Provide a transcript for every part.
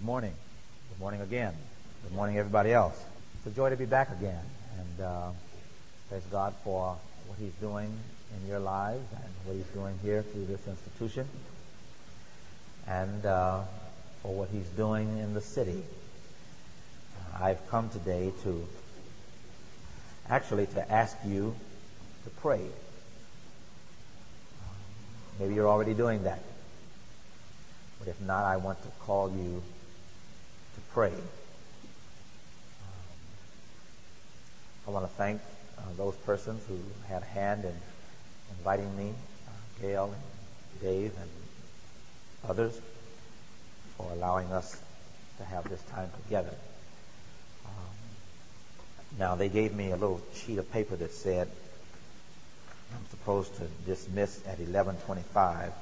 Good morning. Good morning again. Good morning, everybody else. It's a joy to be back again. And uh, praise God for what He's doing in your lives and what He's doing here through this institution. And uh, for what He's doing in the city. Uh, I've come today to actually to ask you to pray. Maybe you're already doing that. But if not, I want to call you pray. Um, I want to thank uh, those persons who had a hand in inviting me, uh, Gail and Dave and others, for allowing us to have this time together. Um, now, they gave me a little sheet of paper that said I'm supposed to dismiss at 1125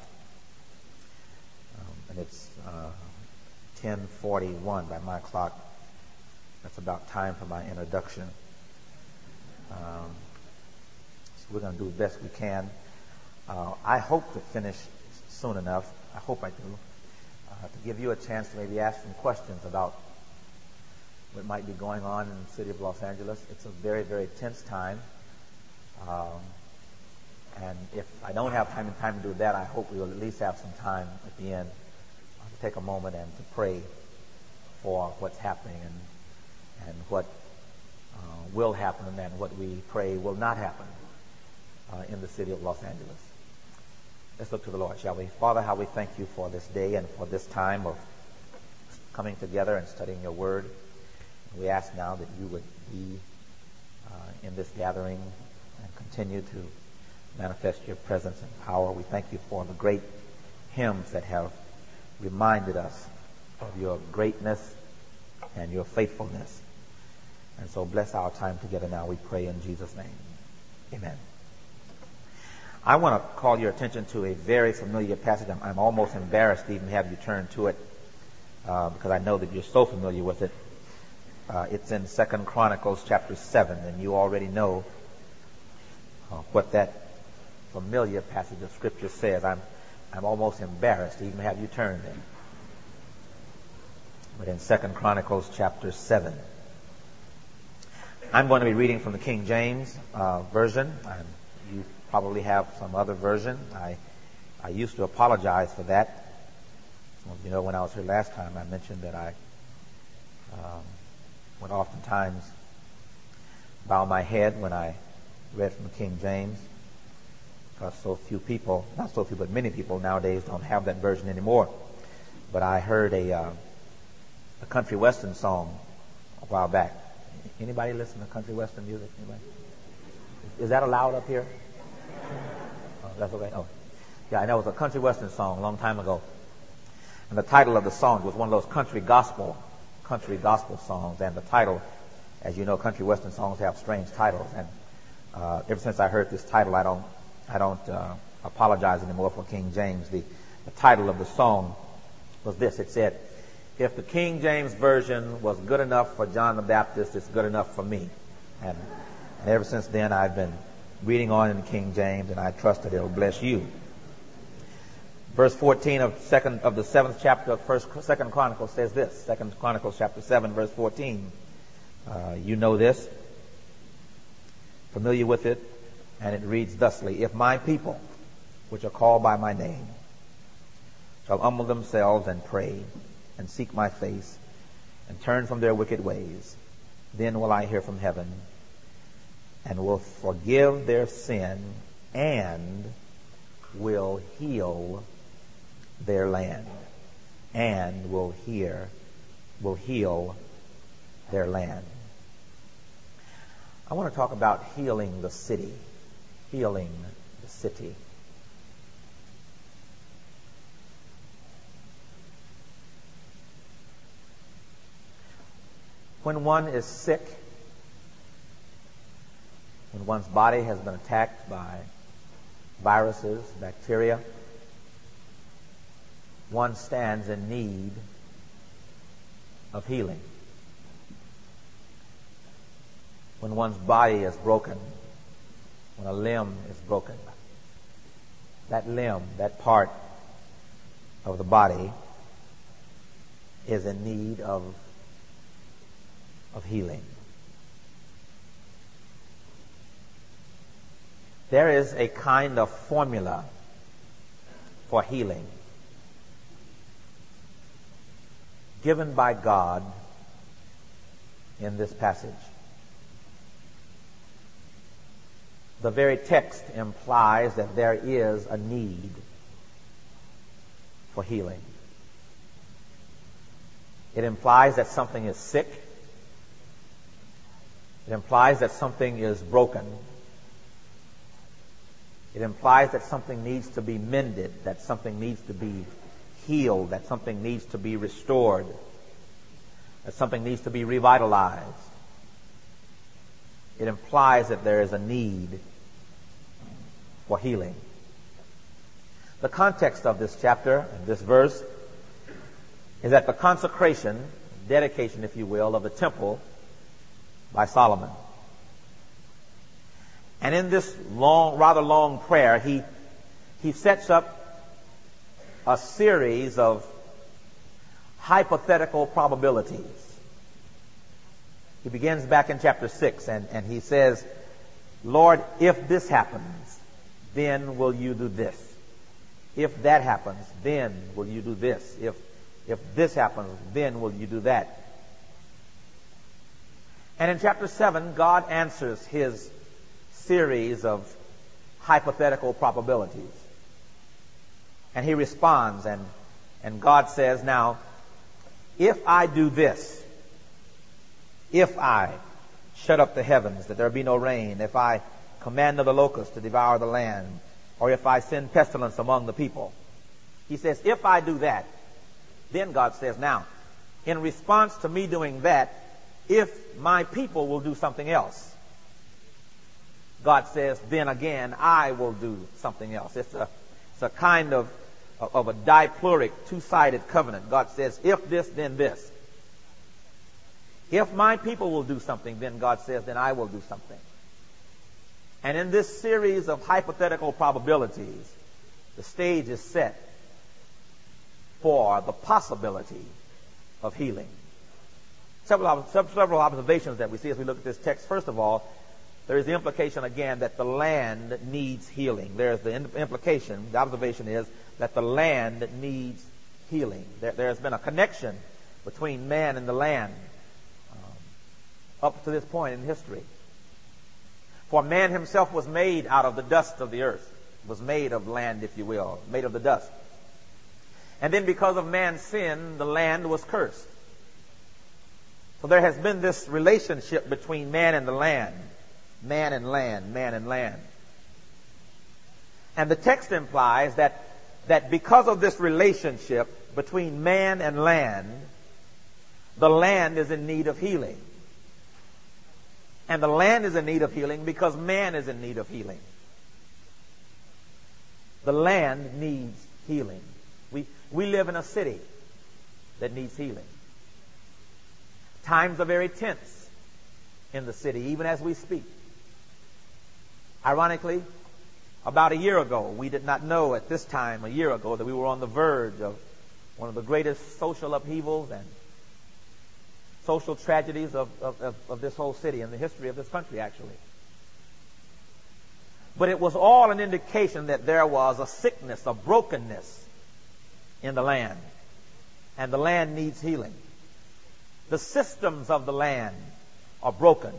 and it's uh, 10:41 by my clock. That's about time for my introduction. Um, so we're going to do the best we can. Uh, I hope to finish soon enough. I hope I do. Uh, to give you a chance to maybe ask some questions about what might be going on in the city of Los Angeles. It's a very, very tense time. Um, and if I don't have time and time to do that, I hope we will at least have some time at the end take a moment and to pray for what's happening and, and what uh, will happen and what we pray will not happen uh, in the city of Los Angeles. Let's look to the Lord, shall we? Father, how we thank you for this day and for this time of coming together and studying your word. We ask now that you would be uh, in this gathering and continue to manifest your presence and power. We thank you for the great hymns that have reminded us of your greatness and your faithfulness. And so bless our time together now, we pray in Jesus' name. Amen. I want to call your attention to a very familiar passage. I'm, I'm almost embarrassed to even have you turn to it uh, because I know that you're so familiar with it. Uh, it's in Second Chronicles chapter 7, and you already know uh, what that familiar passage of Scripture says. I'm I'm almost embarrassed to even have you turn there. But in Second Chronicles chapter 7, I'm going to be reading from the King James uh, version. I'm, you probably have some other version. I, I used to apologize for that. You know, when I was here last time, I mentioned that I um, would oftentimes bow my head when I read from the King James because so few people, not so few, but many people nowadays don't have that version anymore. But I heard a, uh, a country western song a while back. Anybody listen to country western music? Anybody? Is that allowed up here? Oh, that's okay. Oh, yeah, know it was a country western song a long time ago, and the title of the song was one of those country gospel, country gospel songs. And the title, as you know, country western songs have strange titles. And uh, ever since I heard this title, I don't I don't uh, apologize anymore for King James. The, the title of the song was this. It said, if the King James Version was good enough for John the Baptist, it's good enough for me. And, and ever since then, I've been reading on in King James, and I trust that it'll bless you. Verse 14 of second of the seventh chapter of First Second Chronicles says this. Second Chronicles chapter seven, verse 14. Uh, you know this. Familiar with it? And it reads thusly, If my people, which are called by my name, shall humble themselves and pray and seek my face and turn from their wicked ways, then will I hear from heaven and will forgive their sin and will heal their land and will hear, will heal their land. I want to talk about healing the city healing the city. When one is sick, when one's body has been attacked by viruses, bacteria, one stands in need of healing. When one's body is broken, when a limb is broken. That limb, that part of the body, is in need of, of healing. There is a kind of formula for healing given by God in this passage. The very text implies that there is a need for healing. It implies that something is sick. It implies that something is broken. It implies that something needs to be mended, that something needs to be healed, that something needs to be restored, that something needs to be revitalized. It implies that there is a need for healing. The context of this chapter, this verse, is that the consecration, dedication, if you will, of the temple by Solomon. And in this long, rather long prayer, he, he sets up a series of hypothetical probabilities. He begins back in chapter 6 and, and he says, Lord, if this happens, then will you do this. If that happens, then will you do this. If, if this happens, then will you do that. And in chapter 7, God answers his series of hypothetical probabilities. And he responds, and, and God says, Now, if I do this, if I shut up the heavens that there be no rain, if I command of the locusts to devour the land, or if I send pestilence among the people. He says, if I do that, then God says, now, in response to me doing that, if my people will do something else, God says, then again, I will do something else. It's a, it's a kind of, of a dipleuric, two-sided covenant. God says, if this, then this. If my people will do something, then God says, then I will do something. And in this series of hypothetical probabilities, the stage is set for the possibility of healing. Several, several observations that we see as we look at this text. First of all, there is the implication again that the land needs healing. There's the implication, the observation is that the land needs healing. There, has been a connection between man and the land up to this point in history. For man himself was made out of the dust of the earth, was made of land, if you will, made of the dust. And then because of man's sin, the land was cursed. So there has been this relationship between man and the land. Man and land, man and land. And the text implies that, that because of this relationship between man and land, the land is in need of healing. And the land is in need of healing because man is in need of healing. The land needs healing. We, we live in a city that needs healing. Times are very tense in the city, even as we speak. Ironically, about a year ago, we did not know at this time, a year ago, that we were on the verge of one of the greatest social upheavals and social tragedies of, of, of, this whole city and the history of this country, actually. But it was all an indication that there was a sickness, a brokenness in the land. And the land needs healing. The systems of the land are broken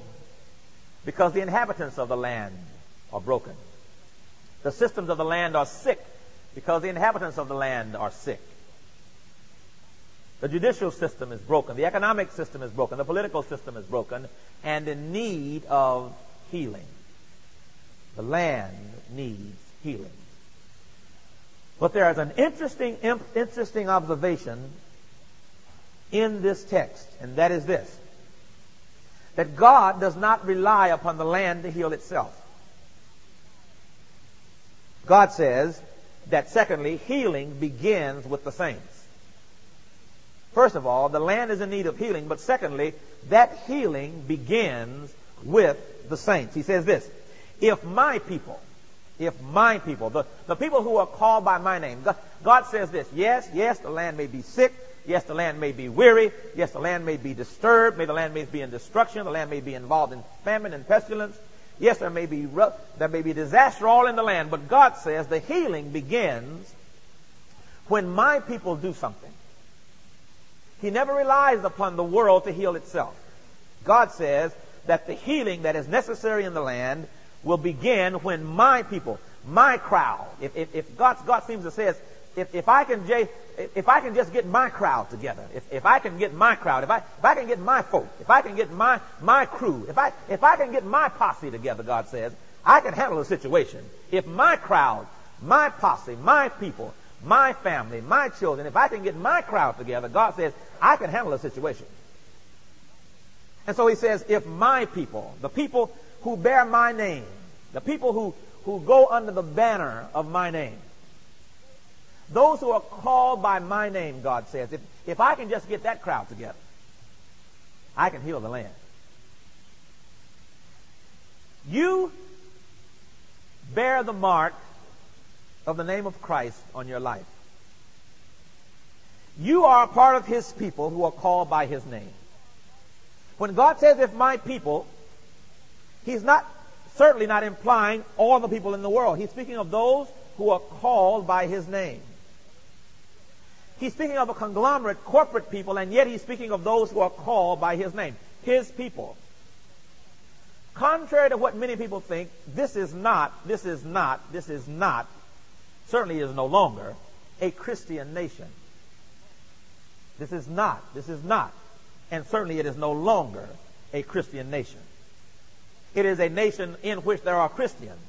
because the inhabitants of the land are broken. The systems of the land are sick because the inhabitants of the land are sick. The judicial system is broken. The economic system is broken. The political system is broken and in need of healing. The land needs healing. But there is an interesting, interesting observation in this text, and that is this. That God does not rely upon the land to heal itself. God says that secondly, healing begins with the saints. First of all, the land is in need of healing, but secondly, that healing begins with the saints. He says this, if my people, if my people, the, the people who are called by my name, God, God says this, yes, yes, the land may be sick. Yes, the land may be weary. Yes, the land may be disturbed. May the land may be in destruction. The land may be involved in famine and pestilence. Yes, there may be there may be disaster all in the land. But God says the healing begins when my people do something. He never relies upon the world to heal itself. God says that the healing that is necessary in the land will begin when my people, my crowd, if, if, if God, God seems to say, if, if I can if I can just get my crowd together, if, if I can get my crowd, if I if I can get my folk, if I can get my my crew, if I if I can get my posse together, God says, I can handle the situation. If my crowd, my posse, my people, my family, my children, if I can get my crowd together, God says, I can handle the situation. And so he says, if my people, the people who bear my name, the people who, who go under the banner of my name, those who are called by my name, God says, if, if I can just get that crowd together, I can heal the land. You bear the mark of the name of Christ on your life. You are a part of His people who are called by His name. When God says, if my people, He's not, certainly not implying all the people in the world. He's speaking of those who are called by His name. He's speaking of a conglomerate, corporate people, and yet he's speaking of those who are called by his name, his people. Contrary to what many people think, this is not, this is not, this is not, certainly is no longer a Christian nation. This is not, this is not, and certainly it is no longer a Christian nation. It is a nation in which there are Christians.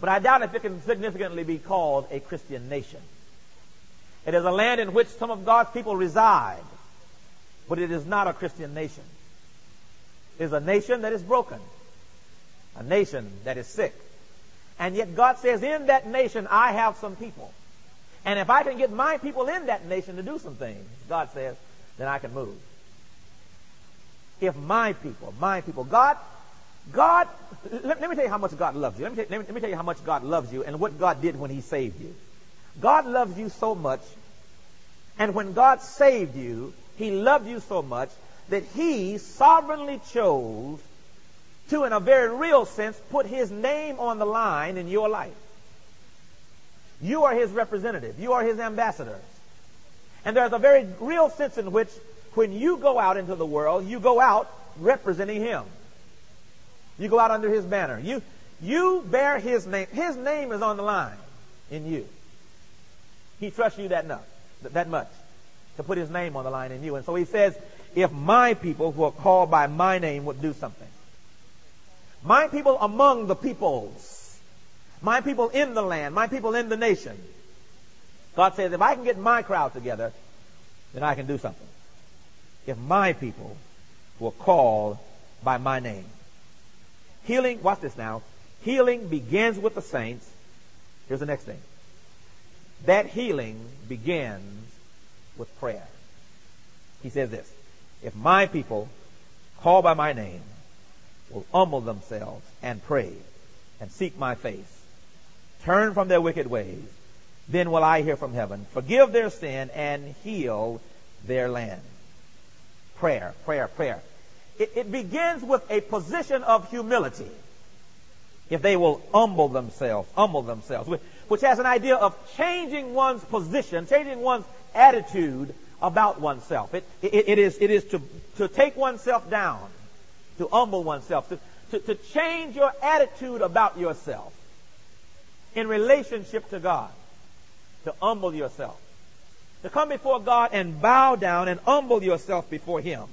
But I doubt if it can significantly be called a Christian nation. It is a land in which some of God's people reside, but it is not a Christian nation. It is a nation that is broken, a nation that is sick. And yet God says, in that nation, I have some people. And if I can get my people in that nation to do some things, God says, then I can move. If my people, my people, God, God, let, let me tell you how much God loves you. Let me, let, me, let me tell you how much God loves you and what God did when He saved you. God loves you so much, and when God saved you, He loved you so much that He sovereignly chose to, in a very real sense, put His name on the line in your life. You are His representative. You are His ambassadors. And there's a very real sense in which when you go out into the world, you go out representing Him. You go out under His banner. You, you bear His name. His name is on the line in you. He trusts you that enough, that much, to put his name on the line in you. And so he says, if my people who are called by my name would do something. My people among the peoples. My people in the land. My people in the nation. God says, if I can get my crowd together, then I can do something. If my people who are called by my name. Healing, watch this now. Healing begins with the saints. Here's the next thing. That healing begins with prayer. He says this, if my people called by my name will humble themselves and pray and seek my face, turn from their wicked ways, then will I hear from heaven, forgive their sin and heal their land. Prayer, prayer, prayer. It, it begins with a position of humility. If they will humble themselves, humble themselves which has an idea of changing one's position, changing one's attitude about oneself. It, it, it is, it is to, to take oneself down, to humble oneself, to, to, to change your attitude about yourself in relationship to God, to humble yourself, to come before God and bow down and humble yourself before Him.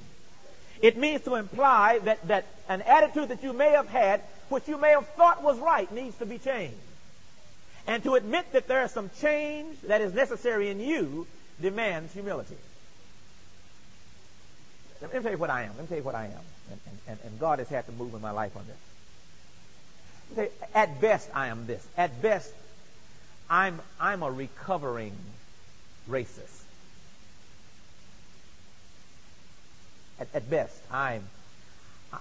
It means to imply that, that an attitude that you may have had, which you may have thought was right, needs to be changed. And to admit that there is some change that is necessary in you demands humility. Let me tell you what I am. Let me tell you what I am. And, and, and God has had to move in my life on this. At best, I am this. At best, I'm, I'm a recovering racist. At, at best, I'm,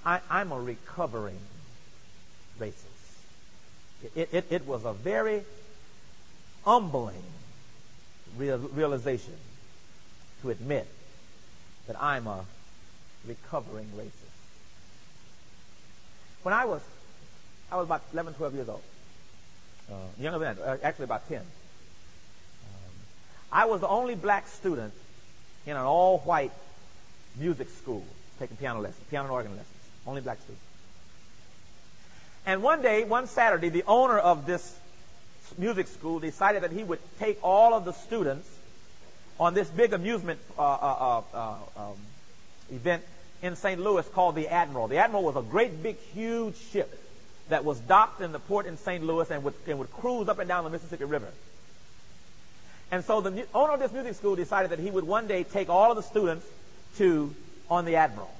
I, I'm a recovering racist. It, it, it was a very humbling real, realization to admit that I'm a recovering racist. When I was, I was about 11, 12 years old. Uh, younger than that, uh, actually about 10. Um, I was the only black student in an all-white music school taking piano lessons, piano and organ lessons. Only black student. And one day, one Saturday, the owner of this music school decided that he would take all of the students on this big amusement uh, uh, uh, uh um, event in St. Louis called the Admiral. The Admiral was a great big huge ship that was docked in the port in St. Louis and would, and would cruise up and down the Mississippi River. And so the owner of this music school decided that he would one day take all of the students to on the Admiral.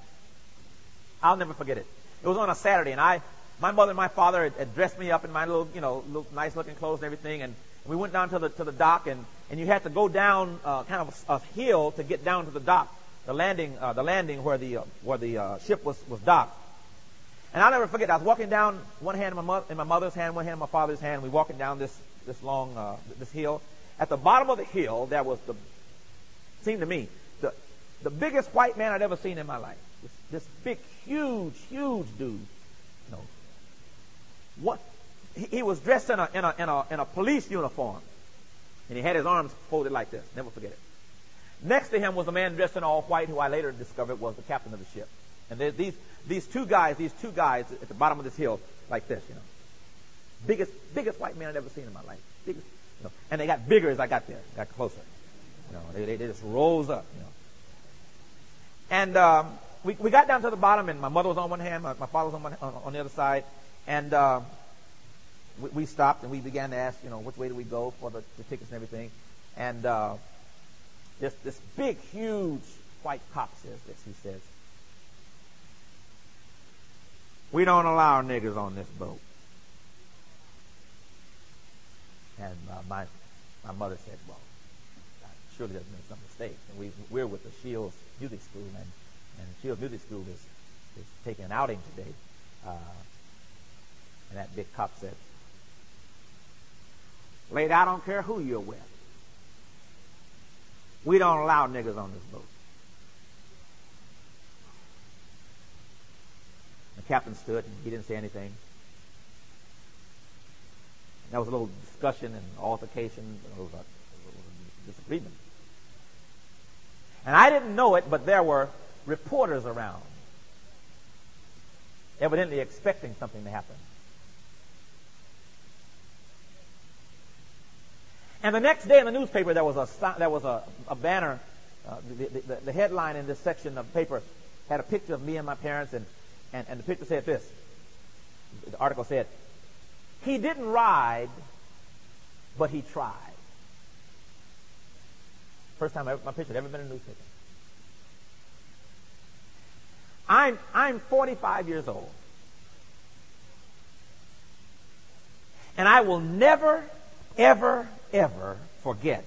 I'll never forget it. It was on a Saturday, and I, my mother and my father had, had dressed me up in my little, you know, little nice looking clothes and everything, and we went down to the to the dock, and and you had to go down uh, kind of a, a hill to get down to the dock, the landing, uh, the landing where the uh, where the uh, ship was was docked. And I'll never forget. I was walking down one hand in my, mother, in my mother's hand, one hand in my father's hand. We walking down this this long uh, this hill. At the bottom of the hill, there was the seemed to me the the biggest white man I'd ever seen in my life. This, this big, huge, huge dude. You know, what? He, he was dressed in a in a in a in a police uniform, and he had his arms folded like this. Never forget it. Next to him was a man dressed in all white, who I later discovered was the captain of the ship. And these these two guys, these two guys at the bottom of this hill, like this, you know, biggest biggest white man I'd ever seen in my life. Biggest, you know, and they got bigger as I got there, got closer. You know, they, they, they just rose up. You know, and um, we we got down to the bottom, and my mother was on one hand, my, my father was on, one, on, on the other side, and uh, we, we stopped and we began to ask, you know, which way do we go for the, the tickets and everything, and uh, this this big, huge white cop says this. He says, "We don't allow niggers on this boat." And uh, my my mother said, "Well, surely doesn't make some mistake." And we we're with the Shields Music School, and and Shields Music School is is taking an outing today. Uh, and that big cop said, "Lady, I don't care who you're with. We don't allow niggers on this boat." The captain stood and he didn't say anything. There was a little discussion and altercation. There was a, there was a disagreement. And I didn't know it, but there were reporters around, evidently expecting something to happen. And the next day in the newspaper, there was a there was a, a banner. Uh, the, the, the, headline in this section of paper had a picture of me and my parents, and, and, and the picture said this. The article said, "He didn't ride, but he tried." First time ever, my picture had ever been in a newspaper. I'm, I'm 45 years old. And I will never, ever, ever forget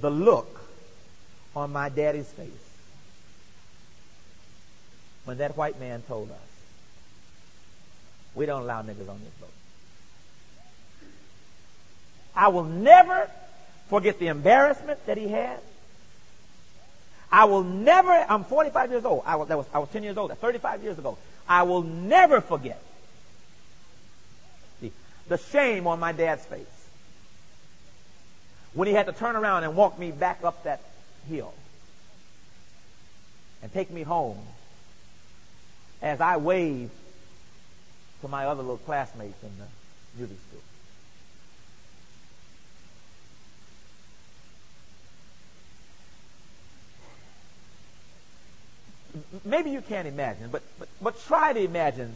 the look on my daddy's face when that white man told us, we don't allow niggas on this boat. I will never forget the embarrassment that he had. I will never, I'm 45 years old. I was, was, I was 10 years old, 35 years ago. I will never forget the, the shame on my dad's face when he had to turn around and walk me back up that hill and take me home as I waved to my other little classmates in the music school. maybe you can't imagine, but, but, but try to imagine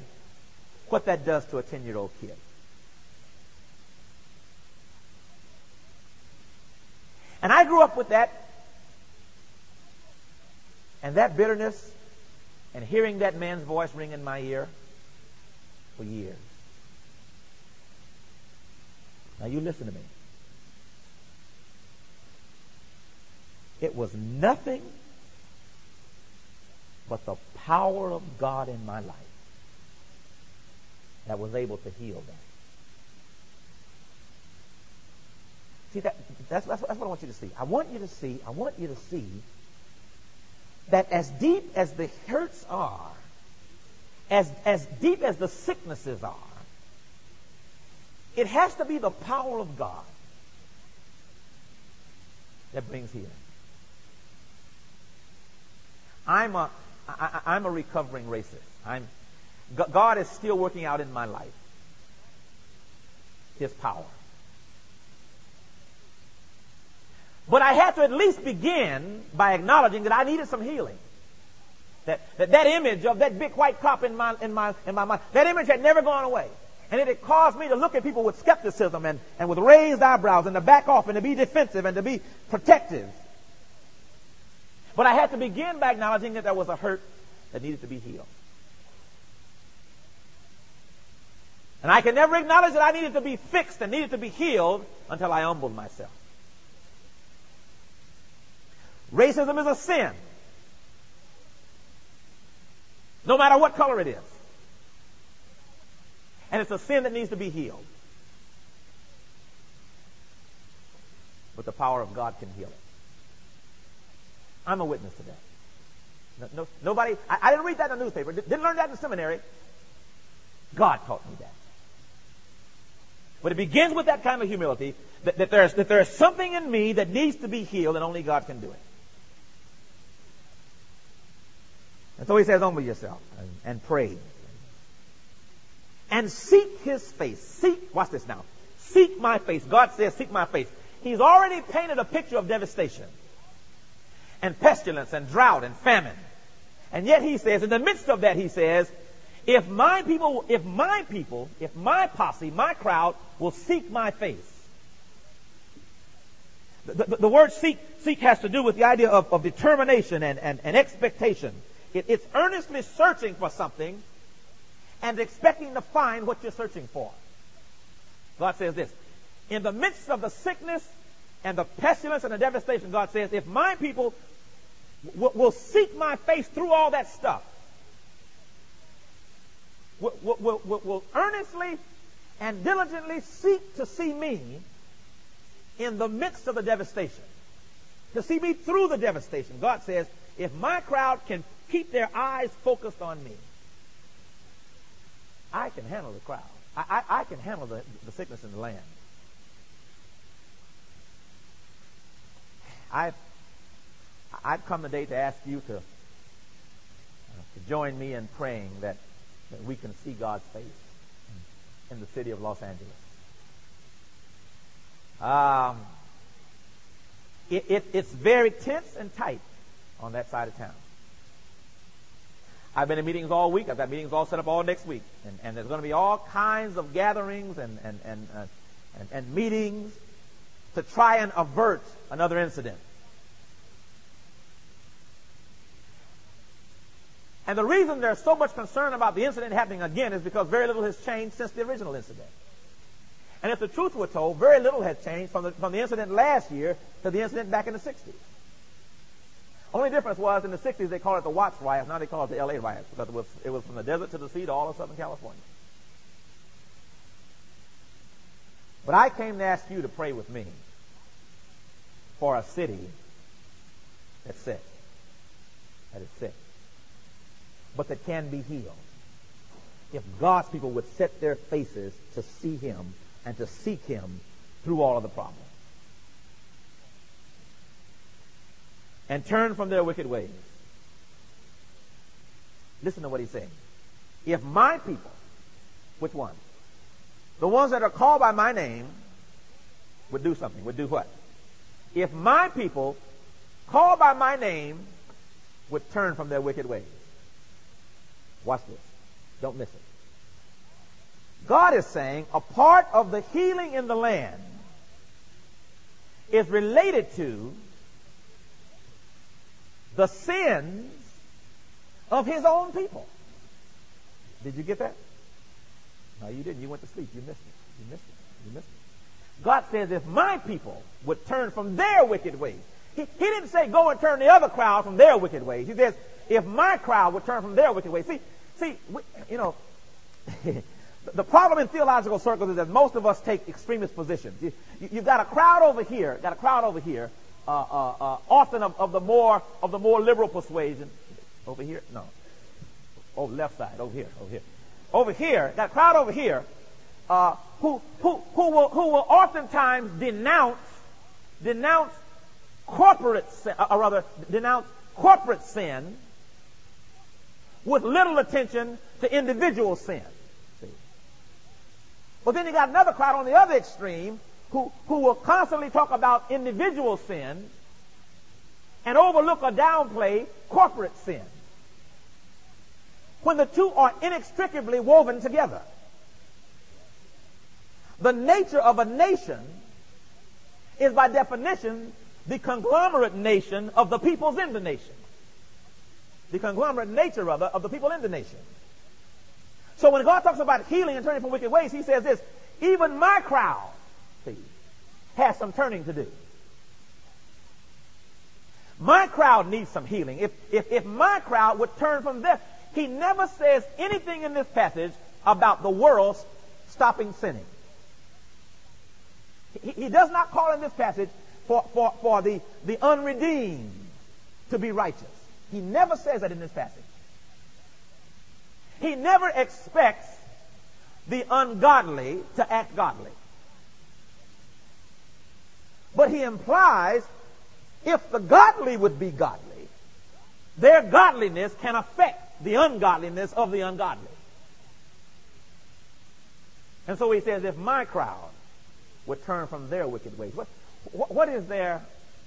what that does to a 10 year old kid. And I grew up with that. And that bitterness and hearing that man's voice ring in my ear for years. Now you listen to me. It was nothing but the power of God in my life that was able to heal that. See, that, that's, that's, that's what I want you to see. I want you to see, I want you to see that as deep as the hurts are, as, as deep as the sicknesses are, it has to be the power of God that brings healing. I'm a, I, I'm a recovering racist. I'm, God is still working out in my life His power. But I had to at least begin by acknowledging that I needed some healing. That, that, that image of that big white cop in my, in, my, in my mind, that image had never gone away. And it had caused me to look at people with skepticism and, and with raised eyebrows and to back off and to be defensive and to be protective. But I had to begin by acknowledging that there was a hurt that needed to be healed. And I can never acknowledge that I needed to be fixed and needed to be healed until I humbled myself. Racism is a sin. No matter what color it is. And it's a sin that needs to be healed. But the power of God can heal it. I'm a witness to that. No, no, nobody, I, I, didn't read that in the newspaper, didn't learn that in seminary. God taught me that. But it begins with that kind of humility that, that, there's, that there's something in me that needs to be healed and only God can do it. And so he says, humble yourself and, and pray. And seek his face. Seek, watch this now. Seek my face. God says, seek my face. He's already painted a picture of devastation and pestilence and drought and famine. And yet he says, in the midst of that, he says, if my people, if my people, if my posse, my crowd will seek my face. The, the, the word seek, seek has to do with the idea of, of determination and, and, and expectation. It, it's earnestly searching for something and expecting to find what you're searching for. God says this. In the midst of the sickness and the pestilence and the devastation, God says, if my people will, will seek my face through all that stuff, will, will, will, will earnestly and diligently seek to see me in the midst of the devastation, to see me through the devastation. God says, if my crowd can keep their eyes focused on me. I can handle the crowd. I, I, I can handle the, the sickness in the land. I've, I've come today to ask you to, uh, to join me in praying that, that we can see God's face in the city of Los Angeles. Um, it, it, it's very tense and tight on that side of town. I've been in meetings all week. I've got meetings all set up all next week. And, and there's going to be all kinds of gatherings and, and, and, uh, and, and meetings to try and avert another incident. And the reason there's so much concern about the incident happening again is because very little has changed since the original incident. And if the truth were told, very little has changed from the, from the incident last year to the incident back in the 60s. Only difference was in the 60s they called it the Watts riots. Now they call it the LA riots because it was, it was from the desert to the sea to all of Southern California. But I came to ask you to pray with me for a city that's sick, that is sick, but that can be healed. If God's people would set their faces to see Him and to seek Him through all of the problems. And turn from their wicked ways. Listen to what he's saying. If my people, which one? The ones that are called by my name would do something. Would do what? If my people called by my name would turn from their wicked ways. Watch this. Don't miss it. God is saying a part of the healing in the land is related to the sins of his own people. Did you get that? No, you didn't. You went to sleep. You missed it. You missed it. You missed it. God says if my people would turn from their wicked ways, he, he didn't say go and turn the other crowd from their wicked ways. He says if my crowd would turn from their wicked ways. See, see, we, you know, The problem in theological circles is that most of us take extremist positions. You, have got a crowd over here, got a crowd over here, Uh, uh, uh, often of, of, the more of the more liberal persuasion. Over here, no, over left side, over here, over here, over here. A crowd over here uh, who who who will who will oftentimes denounce denounce corporate sin, or rather denounce corporate sin with little attention to individual sin. See? But then you got another crowd on the other extreme who, who will constantly talk about individual sin and overlook or downplay corporate sin. When the two are inextricably woven together. The nature of a nation is by definition the conglomerate nation of the peoples in the nation the conglomerate nature of, of the people in the nation. So when God talks about healing and turning from wicked ways, he says this, even my crowd, has some turning to do. My crowd needs some healing. If, if, if my crowd would turn from this, he never says anything in this passage about the world stopping sinning. He, he does not call in this passage for, for, for the, the unredeemed to be righteous. He never says that in this passage. He never expects the ungodly to act godly. But he implies if the godly would be godly, their godliness can affect the ungodliness of the ungodly. And so he says, if my crowd would turn from their wicked ways, what, what is there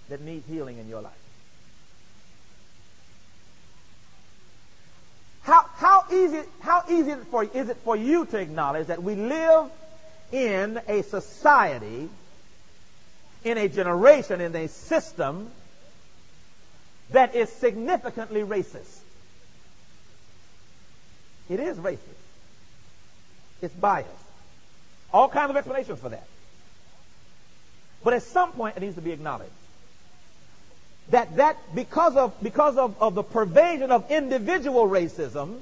that needs healing in your life? How, how easy, how easy is it, for, is it for you to acknowledge that we live in a society, in a generation, in a system that is significantly racist? It is racist. It's biased. All kinds of explanations for that. But at some point, it needs to be acknowledged that that because of because of, of the pervasion of individual racism,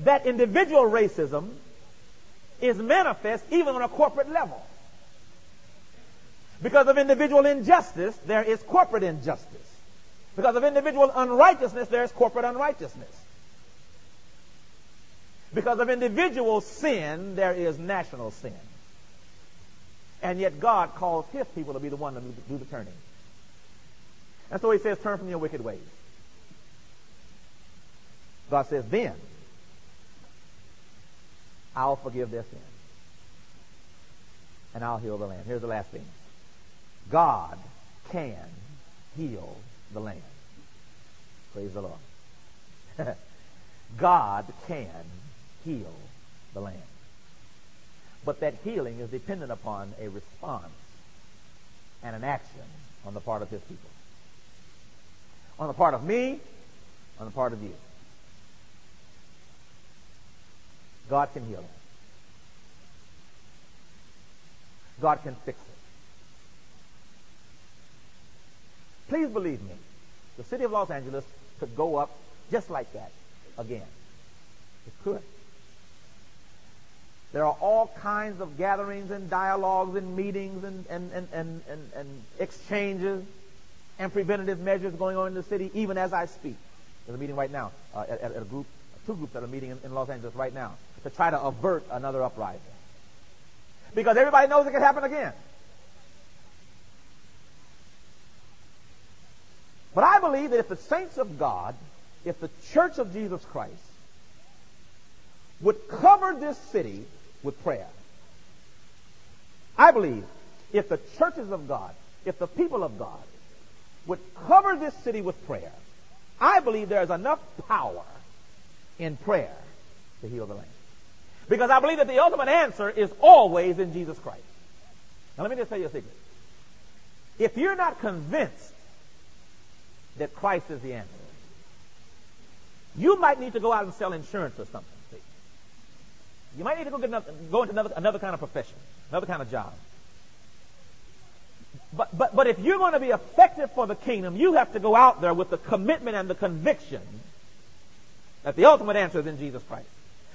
that individual racism is manifest even on a corporate level. Because of individual injustice, there is corporate injustice. Because of individual unrighteousness, there is corporate unrighteousness. Because of individual sin, there is national sin. And yet God calls his people to be the one to do the turning. And so he says, turn from your wicked ways. God says, then I'll forgive their sin. And I'll heal the land. Here's the last thing. God can heal the land. Praise the Lord. God can heal the land. But that healing is dependent upon a response and an action on the part of his people on the part of me, on the part of you. God can heal it. God can fix it. Please believe me, the city of Los Angeles could go up just like that again. It could. There are all kinds of gatherings and dialogues and meetings and, and, and, and, and, and exchanges and preventative measures going on in the city even as I speak. There's a meeting right now uh, at, at, a group, two groups that are meeting in, in Los Angeles right now to try to avert another uprising. Because everybody knows it could happen again. But I believe that if the saints of God, if the church of Jesus Christ would cover this city with prayer, I believe if the churches of God, if the people of God would cover this city with prayer, I believe there is enough power in prayer to heal the land. Because I believe that the ultimate answer is always in Jesus Christ. Now let me just tell you a secret. If you're not convinced that Christ is the answer, you might need to go out and sell insurance or something. See? You might need to go, get another, go into another, another kind of profession, another kind of job. But, but, but if you're going to be effective for the kingdom, you have to go out there with the commitment and the conviction that the ultimate answer is in Jesus Christ.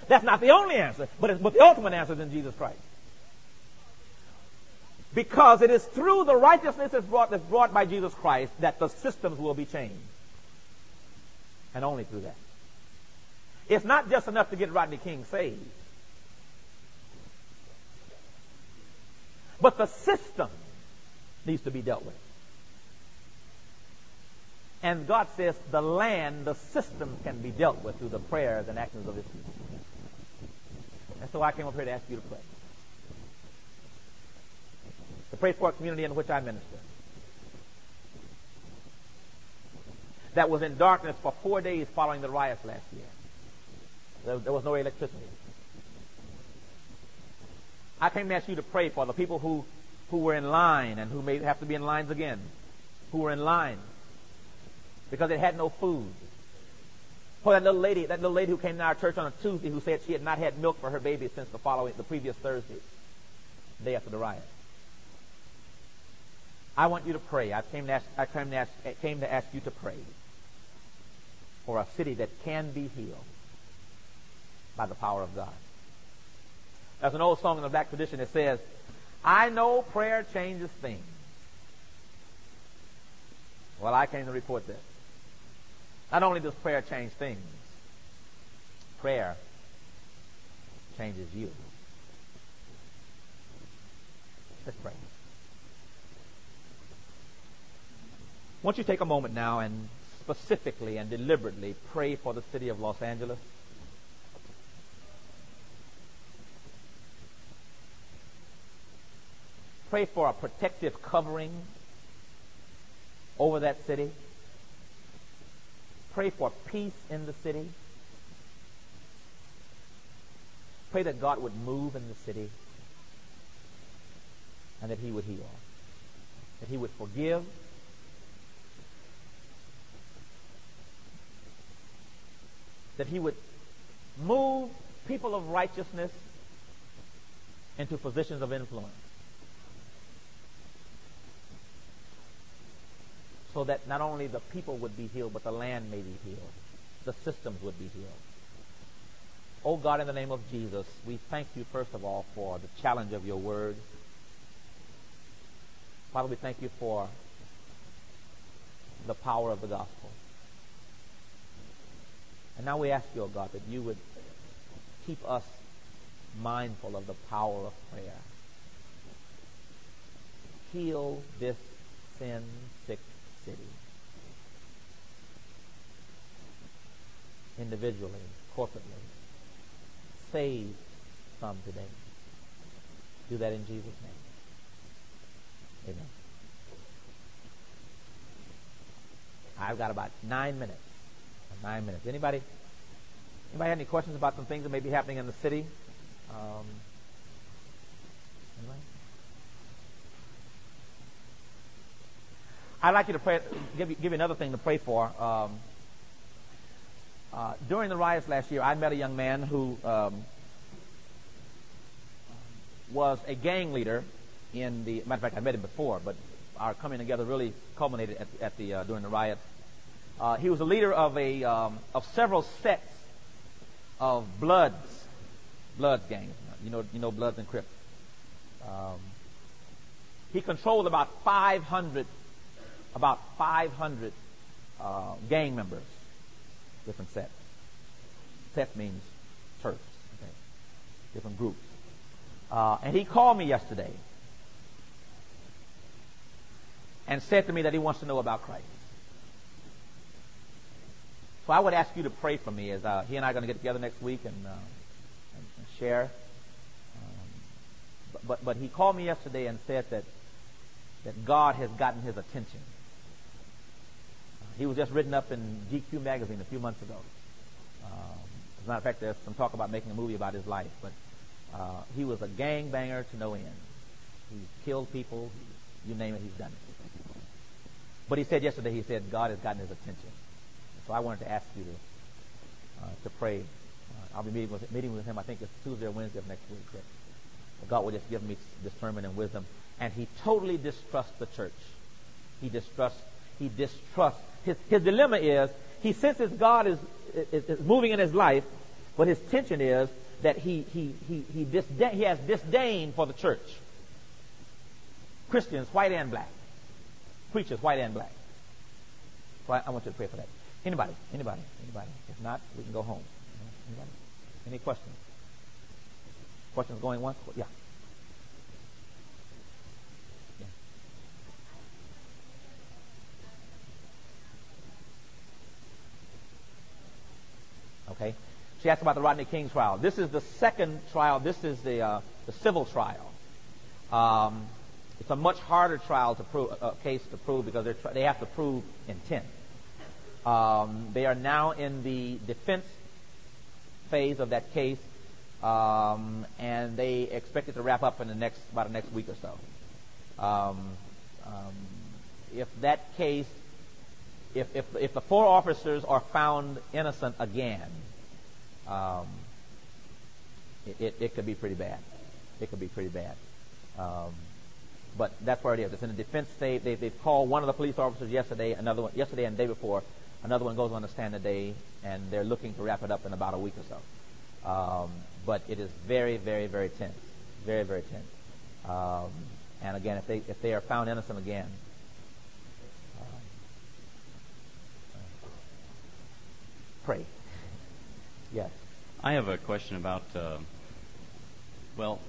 That's not the only answer, but, but the ultimate answer is in Jesus Christ. Because it is through the righteousness that's brought, that's brought by Jesus Christ that the systems will be changed. And only through that. It's not just enough to get Rodney King saved. But the system needs to be dealt with. And God says the land, the system can be dealt with through the prayers and actions of his people. And so I came up here to ask you to pray. Pray for a community in which I minister. That was in darkness for four days following the riots last year. There, there was no electricity. I came to ask you to pray for the people who, who were in line and who may have to be in lines again, who were in line because they had no food. For that little lady, that little lady who came to our church on a Tuesday who said she had not had milk for her baby since the following, the previous Thursday, day after the riot. I want you to pray. I came to ask, I came to ask, came to ask you to pray for a city that can be healed by the power of God. There's an old song in the black tradition that says, I know prayer changes things. Well, I came to report this. Not only does prayer change things, prayer changes you. Let's pray. Won't you take a moment now and specifically and deliberately pray for the city of Los Angeles? Pray for a protective covering over that city. Pray for peace in the city. Pray that God would move in the city and that He would heal, that He would forgive, that He would move people of righteousness into positions of influence. so that not only the people would be healed, but the land may be healed. The systems would be healed. Oh God, in the name of Jesus, we thank you first of all for the challenge of your word. Father, we thank you for the power of the gospel. And now we ask you, oh God, that you would keep us mindful of the power of prayer. Heal this sin sick city. Individually, corporately. Save some today. Do that in Jesus' name. Amen. I've got about nine minutes. Nine minutes. Anybody? Anybody have any questions about some things that may be happening in the city? Um, anybody? I'd like you to pray, give you, give you another thing to pray for. Um, uh, during the riots last year, I met a young man who um, was a gang leader in the. Matter of fact, I met him before, but our coming together really culminated at, at the uh, during the riots. Uh, he was a leader of a um, of several sets of Bloods, Bloods gangs. You know, you know Bloods and Crips. Um, he controlled about 500 about 500 uh, gang members, different sets. Set means church, okay? different groups. Uh, and he called me yesterday and said to me that he wants to know about Christ. So I would ask you to pray for me as uh, he and I are going to get together next week and, uh, and, and share. Um, but, but he called me yesterday and said that that God has gotten his attention. He was just written up in GQ magazine a few months ago. Um, as a matter of fact, there's some talk about making a movie about his life. But uh, he was a gang banger to no end. He killed people. You name it, he's done it. But he said yesterday, he said God has gotten his attention. So I wanted to ask you to uh, to pray. Uh, I'll be meeting with meeting with him. I think it's Tuesday or Wednesday of next week. That God will just give me discernment and wisdom. And he totally distrusts the church. He distrusts. He distrusts his, his dilemma is he senses God is, is, is moving in his life, But his tension is that he, he, he, he, disdain, he has disdain for the church. Christians, white and black. Preachers, white and black. So I, I want you to pray for that. Anybody? Anybody? Anybody? If not, we can go home. Anybody? Any questions? Questions going once? Yeah. Okay. She asked about the Rodney King trial. This is the second trial. This is the uh, the civil trial. Um, it's a much harder trial to prove, uh, case to prove because they have to prove intent. Um, they are now in the defense phase of that case, um, and they expect it to wrap up in the next about the next week or so. Um, um, if that case, if, if if the four officers are found innocent again, um, it, it, it, could be pretty bad. It could be pretty bad. Um, but that's where it is. It's in the defense state. They, they've called one of the police officers yesterday, another one yesterday and the day before. Another one goes on the stand today, and they're looking to wrap it up in about a week or so. Um, but it is very, very, very tense. Very, very tense. Um, and again, if they if they are found innocent again, um, pray. yes. I have a question about. Uh, well,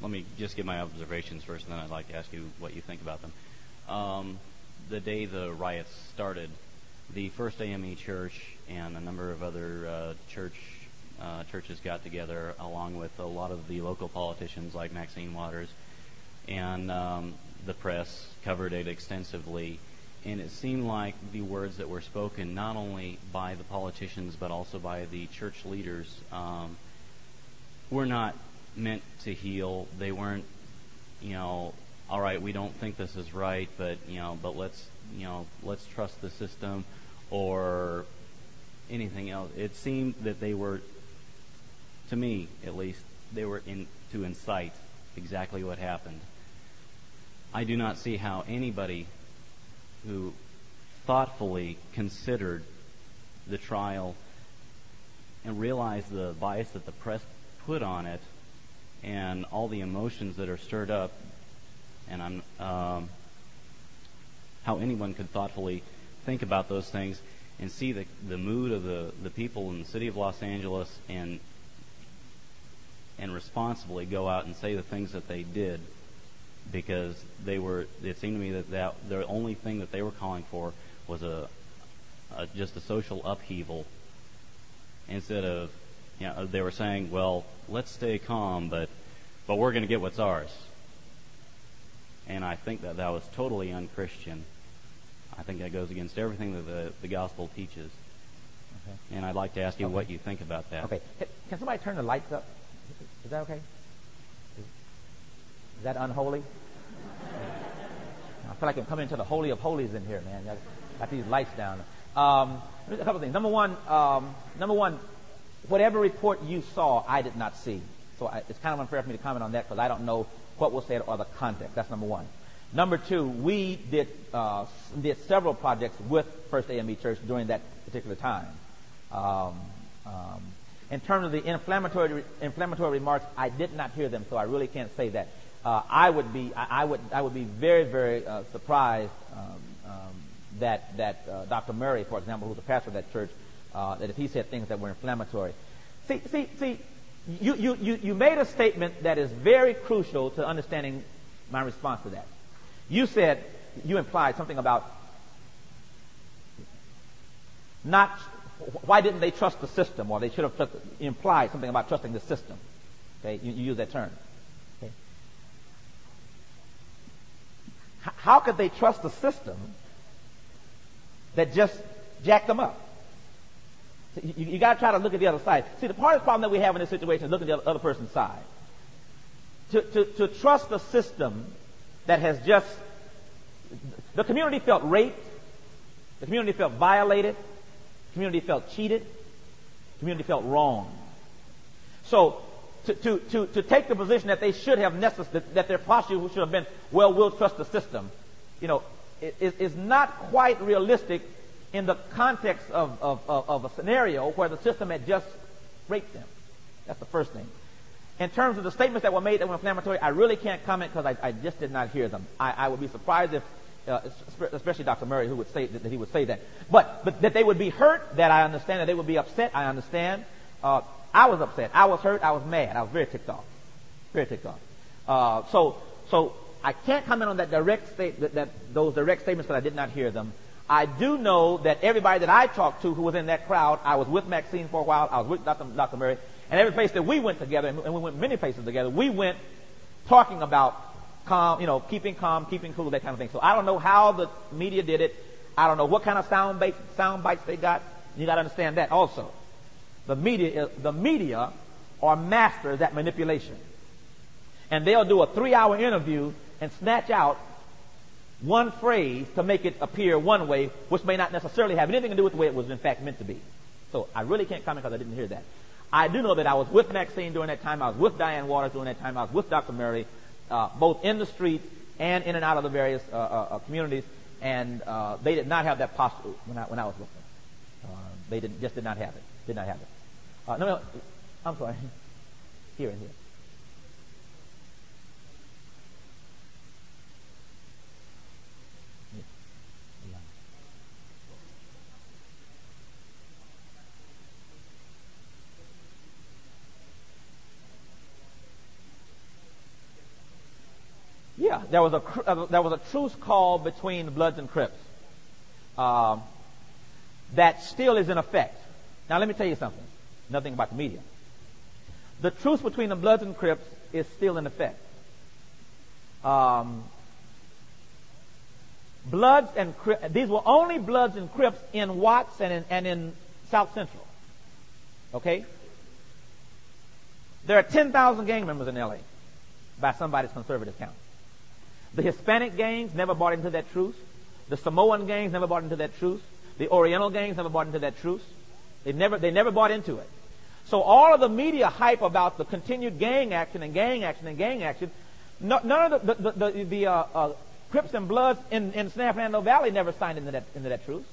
let me just give my observations first, and then I'd like to ask you what you think about them. Um, the day the riots started, the First AME Church and a number of other uh, church uh, churches got together, along with a lot of the local politicians like Maxine Waters, and um, the press covered it extensively. And it seemed like the words that were spoken, not only by the politicians but also by the church leaders, um, were not meant to heal. They weren't, you know, all right, we don't think this is right, but you know, but let's, you know, let's trust the system or anything else. It seemed that they were, to me at least, they were in to incite exactly what happened. I do not see how anybody who thoughtfully considered the trial and realized the bias that the press put on it and all the emotions that are stirred up, and um, how anyone could thoughtfully think about those things and see the the mood of the the people in the city of Los Angeles and and responsibly go out and say the things that they did because they were it seemed to me that, that the only thing that they were calling for was a, a just a social upheaval instead of you know, they were saying, well, let's stay calm, but but we're going to get what's ours. And I think that that was totally unchristian. I think that goes against everything that the, the gospel teaches. Okay. And I'd like to ask you okay. what you think about that. Okay. Can somebody turn the lights up? Is that okay? Is, that unholy? I feel like I'm coming into the holy of holies in here, man. Got, got these lights down. Um, a couple of things. Number one, um, number one, whatever report you saw, I did not see. So I, it's kind of unfair for me to comment on that because I don't know what was said or the context. That's number one. Number two, we did uh, did several projects with First AME Church during that particular time. Um, um, in terms of the inflammatory inflammatory remarks, I did not hear them, so I really can't say that. Uh, I would be I, I, would I would be very very uh, surprised um, um that that uh, Dr. Murray, for example, who's the pastor of that church, uh, that if he said things that were inflammatory. See see see you, you, you, you made a statement that is very crucial to understanding my response to that. You said, you implied something about not, why didn't they trust the system? Or they should have implied something about trusting the system. Okay, you, you use that term. Okay. How could they trust the system that just jacked them up? You, you got to try to look at the other side. See, the hardest problem that we have in this situation is looking at the other person's side. To, to, to trust a system that has just, the community felt raped, the community felt violated, the community felt cheated, the community felt wrong. So, to, to, to, to take the position that they should have necess- that, that their posture should have been, well, we'll trust the system, you know, is, is not quite realistic in the context of, of, of, of a scenario where the system had just raped them. That's the first thing. In terms of the statements that were made that were inflammatory, I really can't comment because I, I, just did not hear them. I, I would be surprised if, uh, especially Dr. Murray, who would say that, that, he would say that. But, but that they would be hurt, that I understand. That they would be upset, I understand. Uh, I was upset. I was hurt. I was mad. I was very ticked off. Very ticked off. Uh, so, so I can't comment on that direct state, that, that, those direct statements because I did not hear them. I do know that everybody that I talked to who was in that crowd, I was with Maxine for a while. I was with Dr. Dr. Murray. And every place that we went together, and we went many places together, we went talking about calm, you know, keeping calm, keeping cool, that kind of thing. So I don't know how the media did it. I don't know what kind of sound bites, sound bites they got. You got to understand that also. The media, uh, the media are masters at manipulation. And they'll do a three-hour interview and snatch out one phrase to make it appear one way, which may not necessarily have anything to do with the way it was in fact meant to be. So I really can't comment because I didn't hear that. I do know that I was with Maxine during that time. I was with Diane Waters during that time. I was with Dr. Murray, uh, both in the streets and in and out of the various uh, uh, uh communities. And uh, they did not have that posture when I, when I was with them. Uh, they did, just did not have it. Did not have it. no, no, I'm sorry. Here and here. Yeah, there was a uh, there was a truce call between the Bloods and Crips um, that still is in effect. Now, let me tell you something. Nothing about the media. The truce between the Bloods and Crips is still in effect. Um, Bloods and Crips, these were only Bloods and Crips in Watts and in, and in South Central. Okay? There are 10,000 gang members in LA by somebody's conservative count. The Hispanic gangs never bought into that truce. The Samoan gangs never bought into that truce. The Oriental gangs never bought into that truce. They never, they never bought into it. So all of the media hype about the continued gang action and gang action and gang action, no, none of the, the, the, the, the uh, uh, Crips and Bloods in, in San Fernando Valley never signed into that, into that truce.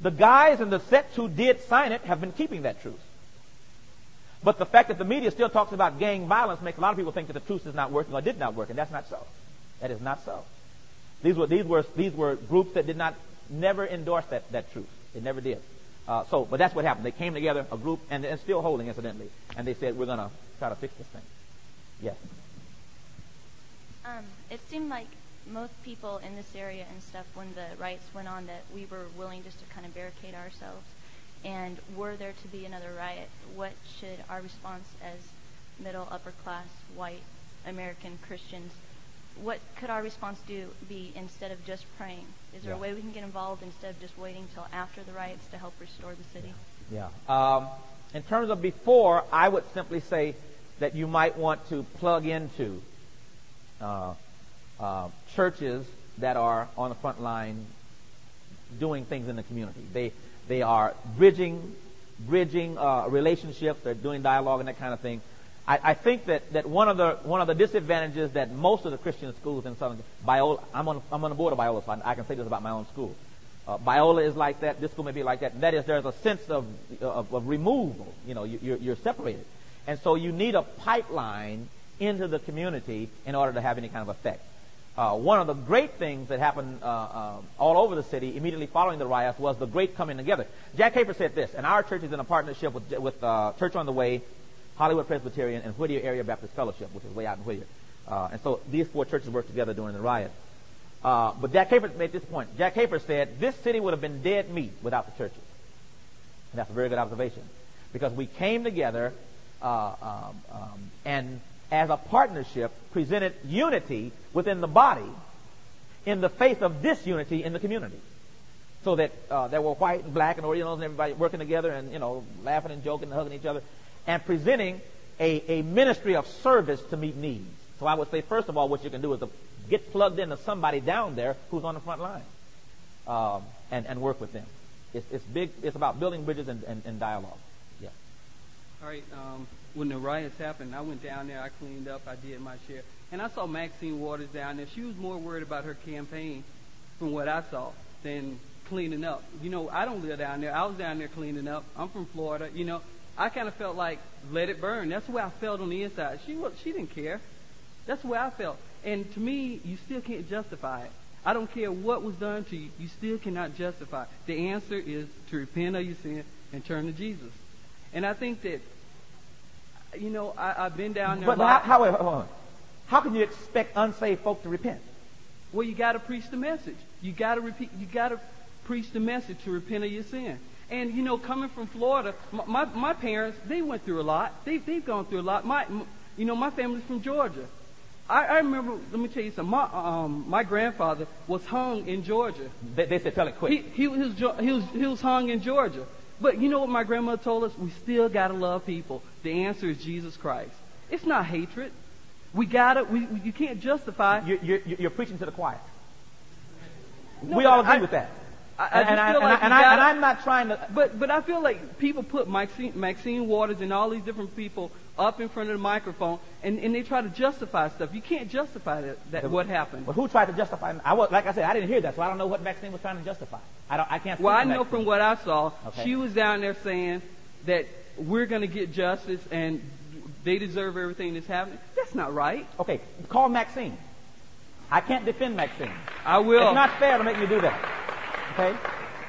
The guys and the sets who did sign it have been keeping that truce. But the fact that the media still talks about gang violence makes a lot of people think that the truce is not working or did not work, and that's not so. That is not so. These were these were these were groups that did not never endorse that that truth. They never did. Uh, so, but that's what happened. They came together, a group, and, and still holding, incidentally, and they said, "We're going to try to fix this thing." Yes. Um, it seemed like most people in this area and stuff, when the riots went on, that we were willing just to kind of barricade ourselves. And were there to be another riot, what should our response as middle, upper class, white American Christians what could our response do be instead of just praying? Is there yeah. a way we can get involved instead of just waiting till after the riots to help restore the city? Yeah. Um, in terms of before, I would simply say that you might want to plug into uh, uh, churches that are on the front line doing things in the community. They they are bridging bridging uh, relationships. They're doing dialogue and that kind of thing. I, I, think that, that one of the one of the disadvantages that most of the Christian schools in Southern Biola, I'm on I'm on the board of Biola, so I, I can say this about my own school. Uh, Biola is like that. This school may be like that. That is, there's a sense of of, of removal. You know, you, you're, you're separated, and so you need a pipeline into the community in order to have any kind of effect. Uh, one of the great things that happened uh, uh, all over the city immediately following the riots was the great coming together. Jack Hayford said this, and our church is in a partnership with, with uh, Church on the Way Hollywood Presbyterian, and Whittier Area Baptist Fellowship, which is way out in Whittier. Uh, and so these four churches worked together during the riot. Uh, but Jack Hayford made this point. Jack Hayford said, this city would have been dead meat without the churches. And that's a very good observation. Because we came together uh, um, um, and as a partnership presented unity within the body in the face of disunity in the community. So that uh, there were white and black and Orientals and everybody working together and, you know, laughing and joking and hugging each other and presenting a, a ministry of service to meet needs. So I would say, first of all, what you can do is get plugged into somebody down there who's on the front line um, and, and work with them. It's, it's big. It's about building bridges and, and, and dialogue. Yeah. All right. Um, when the riots happened, I went down there. I cleaned up. I did my share, and I saw Maxine Waters down there. She was more worried about her campaign, from what I saw, than cleaning up. You know, I don't live down there. I was down there cleaning up. I'm from Florida. You know, I kind of felt like let it burn. That's the way I felt on the inside. She was, she didn't care. That's the way I felt. And to me, you still can't justify it. I don't care what was done to you. You still cannot justify. It. The answer is to repent of your sin and turn to Jesus. And I think that, you know, I, I've been down there. But how, how, how can you expect unsaved folk to repent? Well, you got to preach the message. You got to repeat. You got to preach the message to repent of your sin. And you know, coming from Florida, my my, my parents they went through a lot. They they've gone through a lot. My, m you know, my family's from Georgia. I, I remember. Let me tell you something. My um my grandfather was hung in Georgia. They, they said, tell it quick. He he was he was he was hung in Georgia. But you know what my grandmother told us? We still gotta love people. The answer is Jesus Christ. It's not hatred. We gotta. We, we you can't justify. you, you, you- you're preaching to the choir. No, we all agree I- with that. I, I and, I, feel and, like I, and, we I, gotta- and I'm not trying to. But but I feel like people put Maxine, Maxine Waters and all these different people up in front of the microphone and, and they try to justify stuff. You can't justify that, that what happened. But who tried to justify? I was, like I said, I didn't hear that, so I don't know what Maxine was trying to justify. I don't. I can't. Well, I know Maxine. from what I saw, Okay. she was down there saying that we're going to get justice and they deserve everything that's happening. That's not right. Okay, call Maxine. I can't defend Maxine. I will. It's not fair to make me do that. Okay,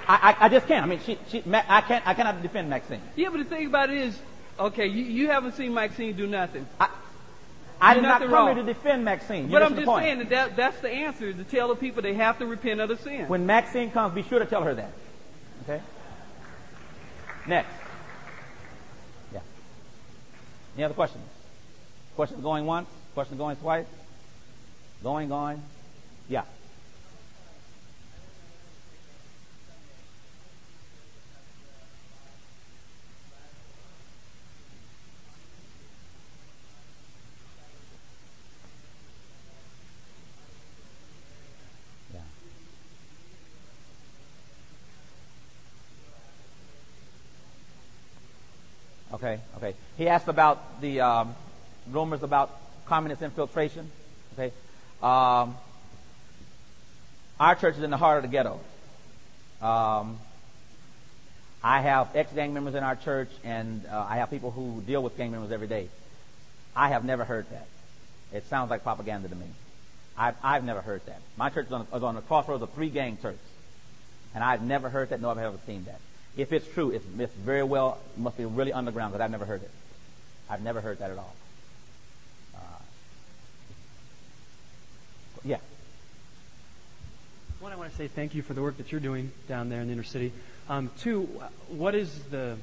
I, I, I just can't. I mean, she, she, I can't, I cannot defend Maxine. Yeah, but the thing about it is, okay, you, you haven't seen Maxine do nothing. I, I did not come wrong. here to defend Maxine. You But I'm just point. saying that, that that's the answer is to tell the people they have to repent of the sin. When Maxine comes, be sure to tell her that. Okay? Next. Yeah. Any other questions? Questions going once? Questions going twice? Going, going? Yeah. Okay, okay. He asked about the um, rumors about communist infiltration. Okay. Um, our church is in the heart of the ghetto. Um, I have ex-gang members in our church, and uh, I have people who deal with gang members every day. I have never heard that. It sounds like propaganda to me. I've, I've never heard that. My church is on, is on the crossroads of three gang churches, and I've never heard that, nor have I ever seen that. If it's true, it's, it's very well, must be really underground, because I've never heard it. I've never heard that at all. Uh, yeah. One, I want to say thank you for the work that you're doing down there in the inner city. Um, two, what is the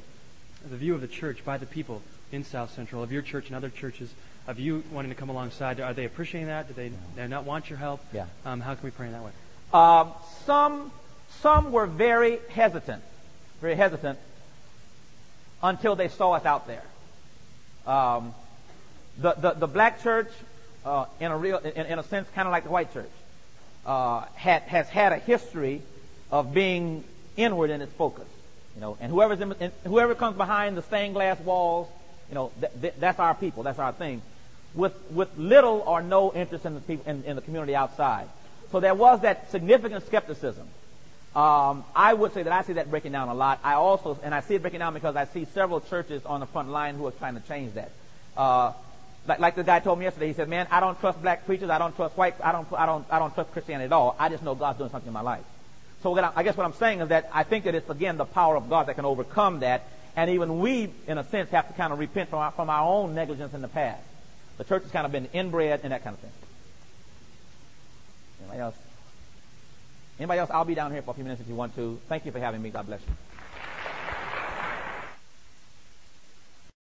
the view of the church by the people in South Central, of your church and other churches, of you wanting to come alongside? Are they appreciating that? Do they, they not want your help? Yeah. Um, how can we pray in that way? Um, some some were very hesitant, very hesitant until they saw us out there. Um, the, the the black church, uh, in a real in, in a sense, kind of like the white church, uh, had has had a history of being inward in its focus. You know, and whoever's in, and whoever comes behind the stained glass walls, you know, th- th- that's our people, that's our thing, with with little or no interest in the people in, in the community outside. So there was that significant skepticism. Um, I would say that I see that breaking down a lot. I also, and I see it breaking down because I see several churches on the front line who are trying to change that. Uh, like, like the guy told me yesterday, he said, "Man, I don't trust black preachers. I don't trust white. I don't. I don't. I don't trust Christianity at all. I just know God's doing something in my life." So I, guess what I'm saying is that I think that it's again the power of God that can overcome that, and even we, in a sense, have to kind of repent from our, from our own negligence in the past. The church has kind of been inbred and that kind of thing. Anybody else? Anybody else? I'll be down here for a few minutes if you want to. Thank you for having me. God bless you.